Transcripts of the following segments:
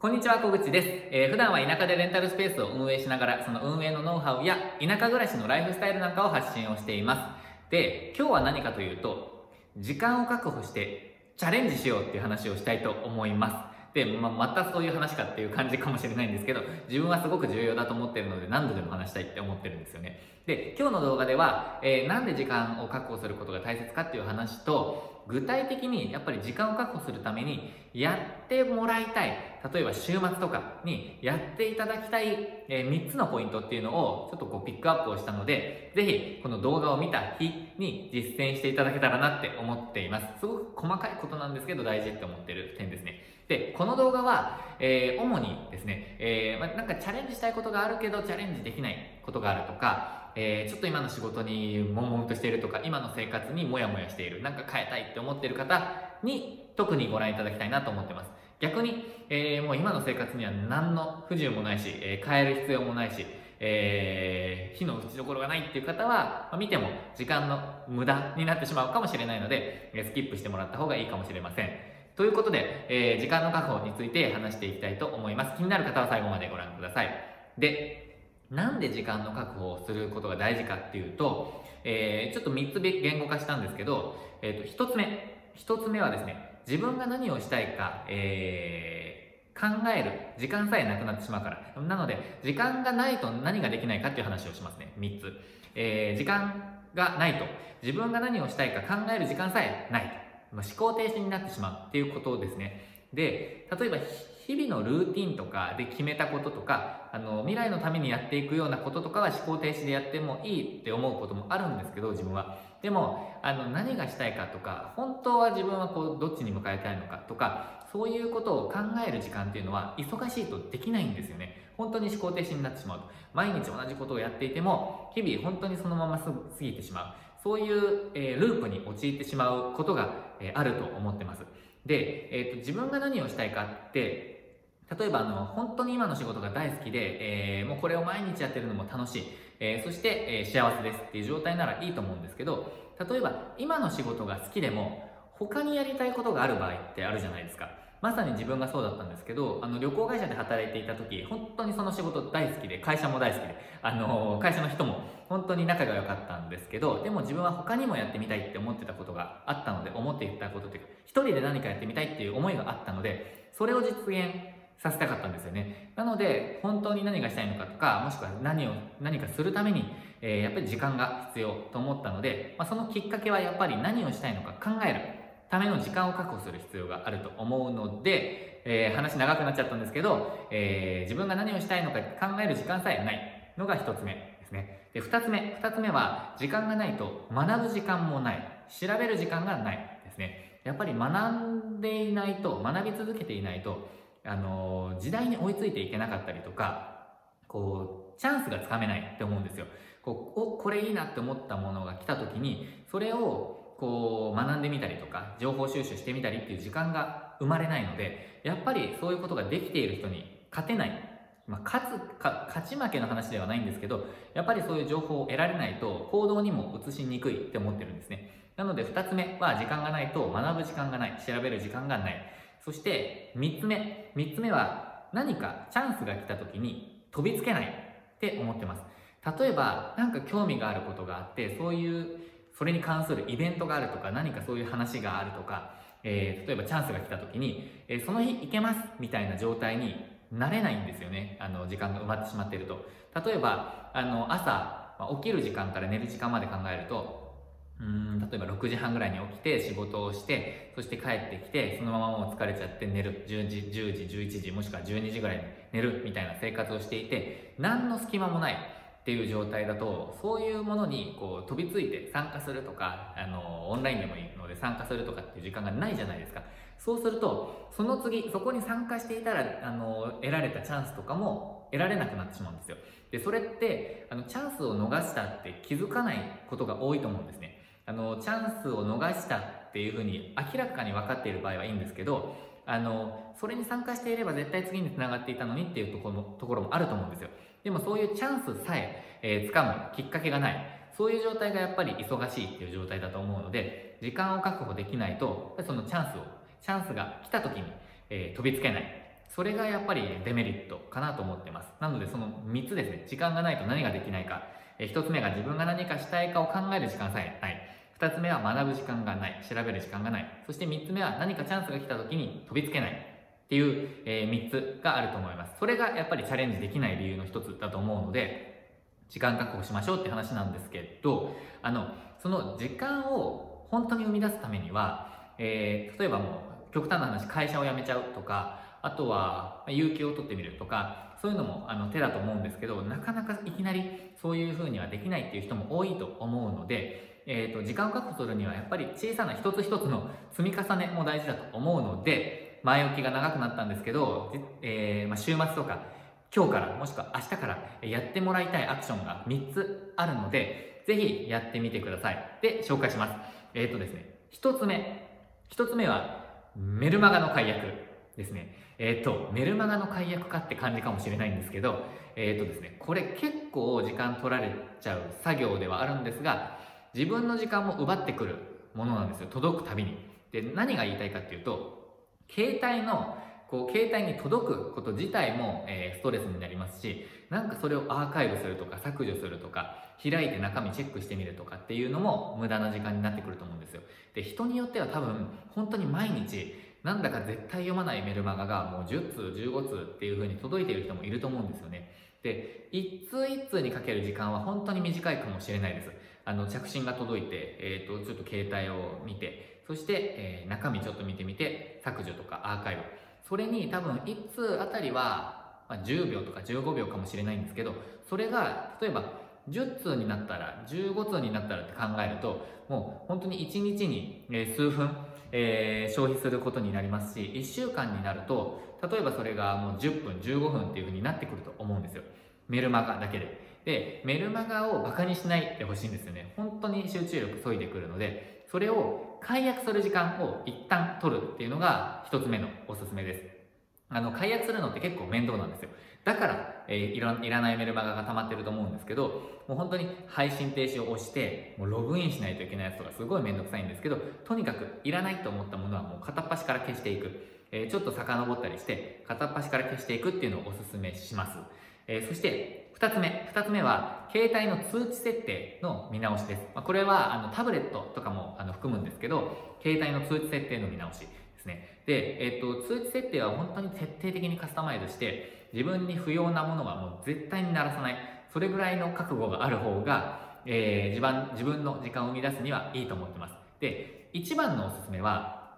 こんにちは、小口です。えー、普段は田舎でレンタルスペースを運営しながら、その運営のノウハウや田舎暮らしのライフスタイルなんかを発信をしています。で、今日は何かというと、時間を確保してチャレンジしようっていう話をしたいと思います。で、ままたそういう話かっていう感じかもしれないんですけど、自分はすごく重要だと思ってるので何度でも話したいって思ってるんですよね。で、今日の動画では、えー、なんで時間を確保することが大切かっていう話と、具体的にやっぱり時間を確保するためにやってもらいたい、例えば週末とかにやっていただきたい、え、3つのポイントっていうのをちょっとこうピックアップをしたので、ぜひこの動画を見た日に実践していただけたらなって思っています。すごく細かいことなんですけど大事って思ってる点ですね。で、この動画は、えー、主にですね、えー、まなんかチャレンジしたいことがあるけどチャレンジできないことがあるとか、えー、ちょっと今の仕事に悶々としているとか、今の生活にモヤモヤしている、なんか変えたいって思っている方に特にご覧いただきたいなと思ってます。逆に、えー、もう今の生活には何の不自由もないし、えー、変える必要もないし、えー、火の打ちどころがないっていう方は、まあ、見ても時間の無駄になってしまうかもしれないので、えスキップしてもらった方がいいかもしれません。ということで、え、時間の確保について話していきたいと思います。気になる方は最後までご覧ください。で、なんで時間の確保をすることが大事かっていうと、えー、ちょっと3つ言語化したんですけど、えー、と1つ目、1つ目はですね、自分が何をしたいか、えー、考える時間さえなくなってしまうから。なので、時間がないと何ができないかっていう話をしますね。3つ。えー、時間がないと、自分が何をしたいか考える時間さえないと。まあ、思考停止になってしまうっていうことですね。で、例えば日々のルーティンとかで決めたこととか、あの、未来のためにやっていくようなこととかは思考停止でやってもいいって思うこともあるんですけど、自分は。でも、あの、何がしたいかとか、本当は自分はこう、どっちに向かいたいのかとか、そういうことを考える時間っていうのは、忙しいとできないんですよね。本当に思考停止になってしまうと。毎日同じことをやっていても、日々本当にそのまま過ぎてしまう。そういう、えー、ループに陥ってしまうことが、えー、あると思ってます。で、えーと、自分が何をしたいかって、例えばあの、本当に今の仕事が大好きで、えー、もうこれを毎日やってるのも楽しい、えー、そして、えー、幸せですっていう状態ならいいと思うんですけど、例えば今の仕事が好きでも、他にやりたいことがある場合ってあるじゃないですか。まさに自分がそうだったんですけど、あの旅行会社で働いていた時、本当にその仕事大好きで、会社も大好きで、あの会社の人も本当に仲が良かったんですけど、でも自分は他にもやってみたいって思ってたことがあったので、思っていたことっていうか、一人で何かやってみたいっていう思いがあったので、それを実現させたかったんですよね。なので、本当に何がしたいのかとか、もしくは何を、何かするために、えー、やっぱり時間が必要と思ったので、まあ、そのきっかけはやっぱり何をしたいのか考える。ための時間を確保する必要があると思うので、えー、話長くなっちゃったんですけど、えー、自分が何をしたいのか考える時間さえないのが一つ目ですね。で、二つ目。二つ目は、時間がないと学ぶ時間もない。調べる時間がないですね。やっぱり学んでいないと、学び続けていないと、あの、時代に追いついていけなかったりとか、こう、チャンスがつかめないって思うんですよ。こう、お、これいいなって思ったものが来た時に、それをこう学んでみたりとか情報収集してみたりっていう時間が生まれないのでやっぱりそういうことができている人に勝てない、まあ、勝つか勝ち負けの話ではないんですけどやっぱりそういう情報を得られないと行動にも移しにくいって思ってるんですね。なので2つ目は時間がないと学ぶ時間がない調べる時間がない。そして3つ目。3つ目は何かチャンスが来た時に飛びつけないって思ってます。例えば何か興味があることがあってそういうそれに関するイベントがあるとか何かそういう話があるとか、えー、例えばチャンスが来た時に、えー、その日行けますみたいな状態になれないんですよね。あの時間が埋まってしまっていると。例えばあの朝、起きる時間から寝る時間まで考えるとうん例えば6時半ぐらいに起きて仕事をしてそして帰ってきてそのままもう疲れちゃって寝る。10時10時11時もしくは12時ぐらいに寝るみたいな生活をしていて何の隙間もないっていう状態だとそういうものにこう飛びついて参加するとかあのオンラインでもいいので参加するとかっていう時間がないじゃないですか。そうするとその次そこに参加していたらあの得られたチャンスとかも得られなくなってしまうんですよ。でそれってあのチャンスを逃したって気づかないことが多いと思うんですね。あのチャンスを逃したっていうふうに明らかに分かっている場合はいいんですけどあのそれに参加していれば絶対次につながっていたのにっていうところもところもあると思うんですよ。でもそういうチャンスさええー、掴むきっかけがない。そういう状態がやっぱり忙しいっていう状態だと思うので、時間を確保できないと、そのチャンスを、チャンスが来た時に、えー、飛びつけない。それがやっぱりデメリットかなと思ってます。なのでその3つですね。時間がないと何ができないか、え1つ目が自分が何かしたいかを考える時間さえない。2つ目は学ぶ時間がない調べる時間がない。そして3つ目は何かチャンスが来た時に飛びつけない。っていう、えー、3つがあると思います。それがやっぱりチャレンジできない理由の1つだと思うので時間確保しましょうって話なんですけどあのその時間を本当に生み出すためには、えー、例えばもう極端な話会社を辞めちゃうとかあとは有給を取ってみるとかそういうのもあの手だと思うんですけどなかなかいきなりそういうふうにはできないっていう人も多いと思うので、えーと、時間を確保するにはやっぱり小さな一つ一つの積み重ねも大事だと思うので前置きが長くなったんですけど、えー、まあ、週末とか今日からもしくは明日からやってもらいたいアクションが3つあるのでぜひやってみてください。で紹介します。えっ、ー、とですね1つ目1つ目はメルマガの解約ですね。えっ、ー、と、メルマガの解約かって感じかもしれないんですけど、えっ、ー、とですね、これ結構時間取られちゃう作業ではあるんですが、自分の時間も奪ってくるものなんですよ。届くたびに。で、何が言いたいかっていうと、携帯のこう携帯に届くこと自体も、えー、ストレスになりますしなんかそれをアーカイブするとか削除するとか開いて中身チェックしてみるとかっていうのも無駄な時間になってくると思うんですよで人によっては多分本当に毎日なんだか絶対読まないメルマガがもう10通15通っていう風に届いている人もいると思うんですよねで一通一通にかける時間は本当に短いかもしれないですあの着信が届いて、えーと、ちょっと携帯を見てそして、えー、中身ちょっと見てみて削除とかアーカイブ。それに多分1通あたりは、まあ、10秒とか15秒かもしれないんですけどそれが例えば10通になったら15通になったらって考えるともう本当に1日に数分えー、消費することになりますし1週間になると例えばそれがもう10分15分っていうふうになってくると思うんですよ。メルマガだけで。でメルマガをバカにしないでほしいんですよね。本当に集中力削いでくるのでそれを解約する時間を一旦取るっていうのが1つ目のおすすめです。あの解約するのって結構面倒なんですよ。だから、えー、いらいらないメルマガが溜まってると思うんですけどもう本当に配信停止を押してもうログインしないといけないやつとかすごい面倒くさいんですけどとにかくいらないと思ったものはもう片っ端から消していく、えー、ちょっと遡ったりして片っ端から消していくっていうのをおすすめします、えー、そして2つ目2つ目は携帯の通知設定の見直しです、まあ、これはあのタブレットとかもあの含むんですけど携帯の通知設定の見直しですね。で、えーと、通知設定は本当に徹底的にカスタマイズして自分に不要なものはもう絶対に鳴らさない。それぐらいの覚悟がある方が、えー、自分自分の時間を生み出すにはいいと思ってます。で一番のおすすめは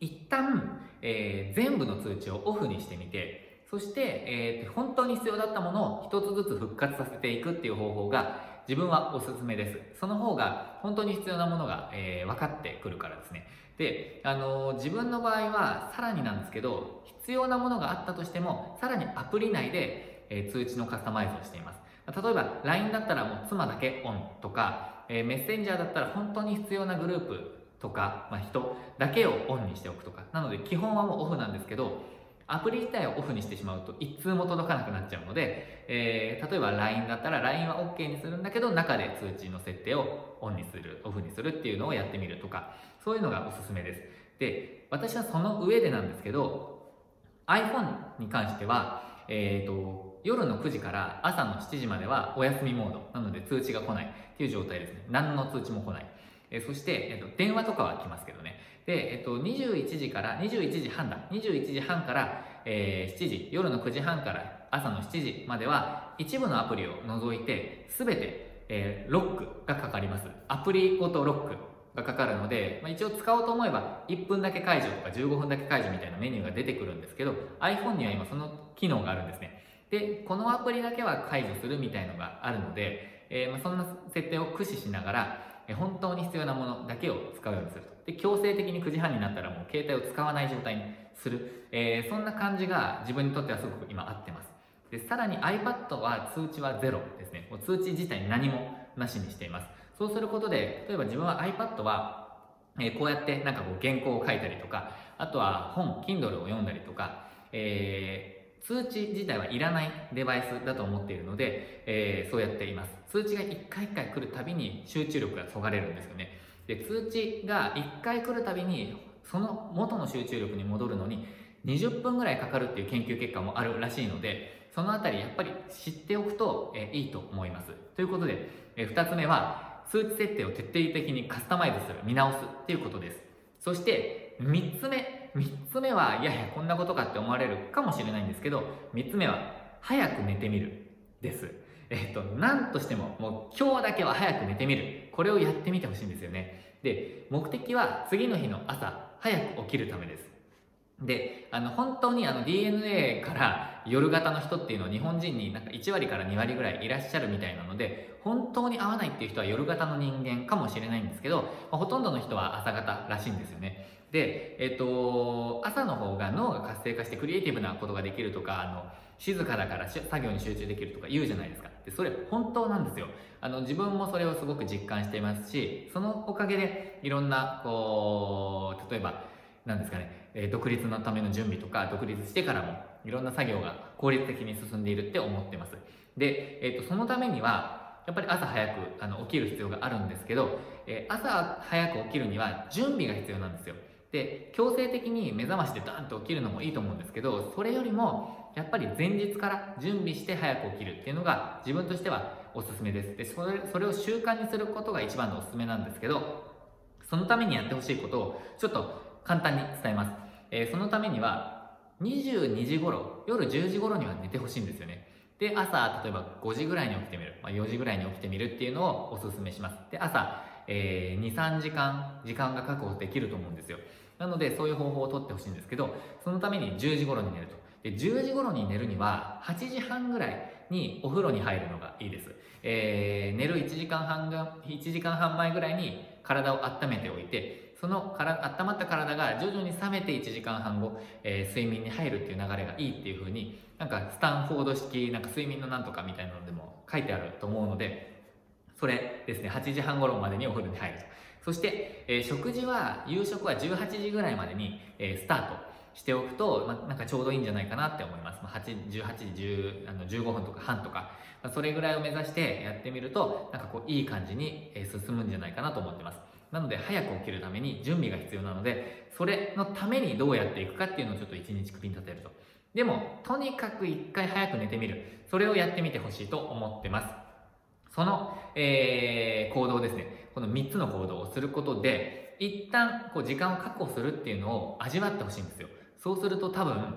一旦、えー、全部の通知をオフにしてみてそして、えー、本当に必要だったものを一つずつ復活させていくっていう方法が自分はおすすめです。その方が本当に必要なものが、えー、分かってくるからですね。で、あのー、自分の場合はさらになんですけど必要なものがあったとしてもさらにアプリ内で、えー、通知のカスタマイズをしています。例えば LINE だったらもう妻だけオンとか、えー、メッセンジャーだったら本当に必要なグループとか、まあ、人だけをオンにしておくとか。なので基本はもうオフなんですけどアプリ自体をオフにしてしまうと一通も届かなくなっちゃうので、えー、例えば LINE だったら LINE は OK にするんだけど中で通知の設定をオンにするオフにするっていうのをやってみるとかそういうのがおすすめです。で私はその上でなんですけど iPhone に関しては、えーと、夜の9時から朝の7時まではお休みモードなので通知が来ないっていう状態ですね。何の通知も来ない、えー、そして、えーと、電話とかは来ますけどね。で、えーと、21時から21時半だ。21時半から、えー、7時。夜の9時半から朝の7時までは一部のアプリを除いて全て、えー、ロックがかかります。アプリごとロックがかかるので、まあ、一応使おうと思えば1分だけ解除とか15分だけ解除みたいなメニューが出てくるんですけど iPhone には今その機能があるんですね。でこのアプリだけは解除するみたいのがあるので、えー、まあ、そんな設定を駆使しながら、本当に必要なものだけを使うようにすると。で強制的に9時半になったらもう携帯を使わない状態にする、えー、そんな感じが自分にとってはすごく今合ってます。でさらに iPad は通知はゼロですね。もう通知自体何もなしにしています。そうすることで例えば自分は iPad は、えー、こうやってなんかこう原稿を書いたりとかあとは本 Kindle を読んだりとか、えー、通知自体はいらないデバイスだと思っているので、えー、そうやっています。通知が1回1回来るたびに集中力がそがれるんですよね。で通知が1回来るたびにその元の集中力に戻るのに20分ぐらいかかるっていう研究結果もあるらしいのでそのあたりやっぱり知っておくと、えいいと思います。ということで、え2つ目は数値設定を徹底的にカスタマイズする見直すっていうことです。そして3つ目3つ目はいやいやこんなことかって思われるかもしれないんですけど3つ目は早く寝てみるです。えっと何としてももう今日だけは早く寝てみるこれをやってみてほしいんですよね。で目的は次の日の朝早く起きるためです。であの本当にあの DNA から夜型の人っていうのは日本人になんか1割から2割ぐらいいらっしゃるみたいなので本当に合わないっていう人は夜型の人間かもしれないんですけど、まあ、ほとんどの人は朝型らしいんですよね。で、えっと、朝の方が脳が活性化してクリエイティブなことができるとかあの静かだから作業に集中できるとか言うじゃないですか。でそれ本当なんですよ。あの自分もそれをすごく実感していますしそのおかげでいろんなこう例えば何ですかね、え独立のための準備とか独立してからもいろんな作業が効率的に進んでいるって思ってます。で、えっとそのためにはやっぱり朝早くあの起きる必要があるんですけど、え朝早く起きるには準備が必要なんですよ。で強制的に目覚ましでダンと起きるのもいいと思うんですけどそれよりもやっぱり前日から準備して早く起きるっていうのが自分としてはおすすめです。でそれそれを習慣にすることが一番のおすすめなんですけどそのためにやってほしいことをちょっと簡単に伝えます、えー、そのためには22時頃夜10時頃には寝てほしいんですよね。で朝例えば5時ぐらいに起きてみる、まあ、4時ぐらいに起きてみるっていうのをおすすめします。で朝、えー、23時間時間が確保できると思うんですよ。なのでそういう方法をとってほしいんですけどそのために10時頃に寝ると。で10時頃に寝るには8時半ぐらいにお風呂に入るのがいいです、えー、寝る1時間半が1時間半前ぐらいに体を温めておいてそのから温まった体が徐々に冷めて1時間半後、えー、睡眠に入るっていう流れがいいっていう風になんかスタンフォード式なんか睡眠のなんとかみたいなのでも書いてあると思うのでそれですね8時半頃までにお風呂に入ると。そして、えー、食事は夕食は18時ぐらいまでに、え、スタート。しておくと、まあ、なんかちょうどいいんじゃないかなって思います。まあ、8 18時10あの15分とか半とか、まあ、それぐらいを目指してやってみると、なんかこういい感じに進むんじゃないかなと思ってます。なので早く起きるために準備が必要なので、それのためにどうやっていくかっていうのをちょっと一日区切り立てると。でも、とにかく一回早く寝てみる。それをやってみてほしいと思ってます。その、えー、行動ですね。この3つの行動をすることで、一旦こう時間を確保するっていうのを味わってほしいんですよ。そうすると多分、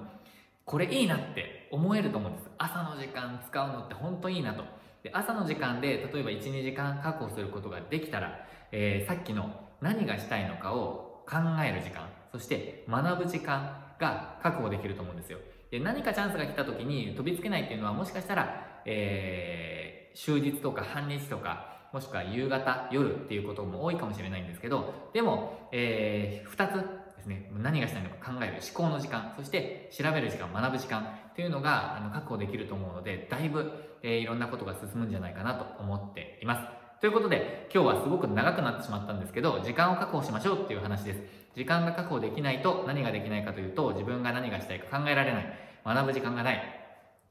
これいいなって思えると思うんです。朝の時間使うのって本当いいなと。で朝の時間で例えば1、2時間確保することができたら、えー、さっきの何がしたいのかを考える時間、そして学ぶ時間が確保できると思うんですよ。で何かチャンスが来た時に飛びつけないっていうのはもしかしたら、えー、終日とか半日とかもしくは夕方、夜っていうことも多いかもしれないんですけど、でも、えー、2つね、何がしたいのか考える思考の時間、そして調べる時間、学ぶ時間っていうのがあの確保できると思うので、だいぶ、えー、いろんなことが進むんじゃないかなと思っています。ということで、今日はすごく長くなってしまったんですけど、時間を確保しましょうっていう話です。時間が確保できないと何ができないかというと、自分が何がしたいか考えられない。学ぶ時間がない。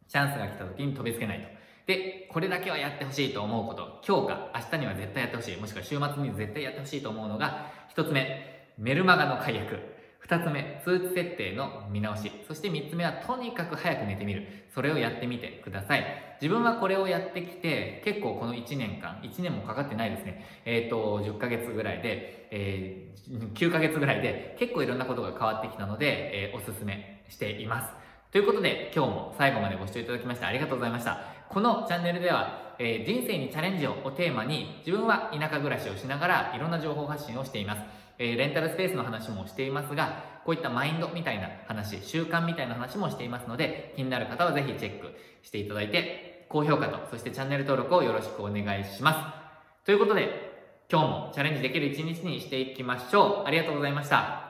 チャンスが来た時に飛びつけないと。で、これだけはやってほしいと思うこと、今日か明日には絶対やってほしい、もしくは週末に絶対やってほしいと思うのが、一つ目、メルマガの解約。二つ目、通知設定の見直し。そして三つ目は、とにかく早く寝てみる。それをやってみてください。自分はこれをやってきて、結構この1年間、1年もかかってないですね。えっ、ー、と、10ヶ月ぐらいで、えー、9ヶ月ぐらいで、結構いろんなことが変わってきたので、えー、おすすめしています。ということで、今日も最後までご視聴いただきましてありがとうございました。このチャンネルでは、えー、人生にチャレンジををテーマに自分は田舎暮らしをしながらいろんな情報発信をしています、えー、レンタルスペースの話もしていますがこういったマインドみたいな話習慣みたいな話もしていますので気になる方はぜひチェックしていただいて高評価とそしてチャンネル登録をよろしくお願いします。ということで今日もチャレンジできる一日にしていきましょう。ありがとうございました。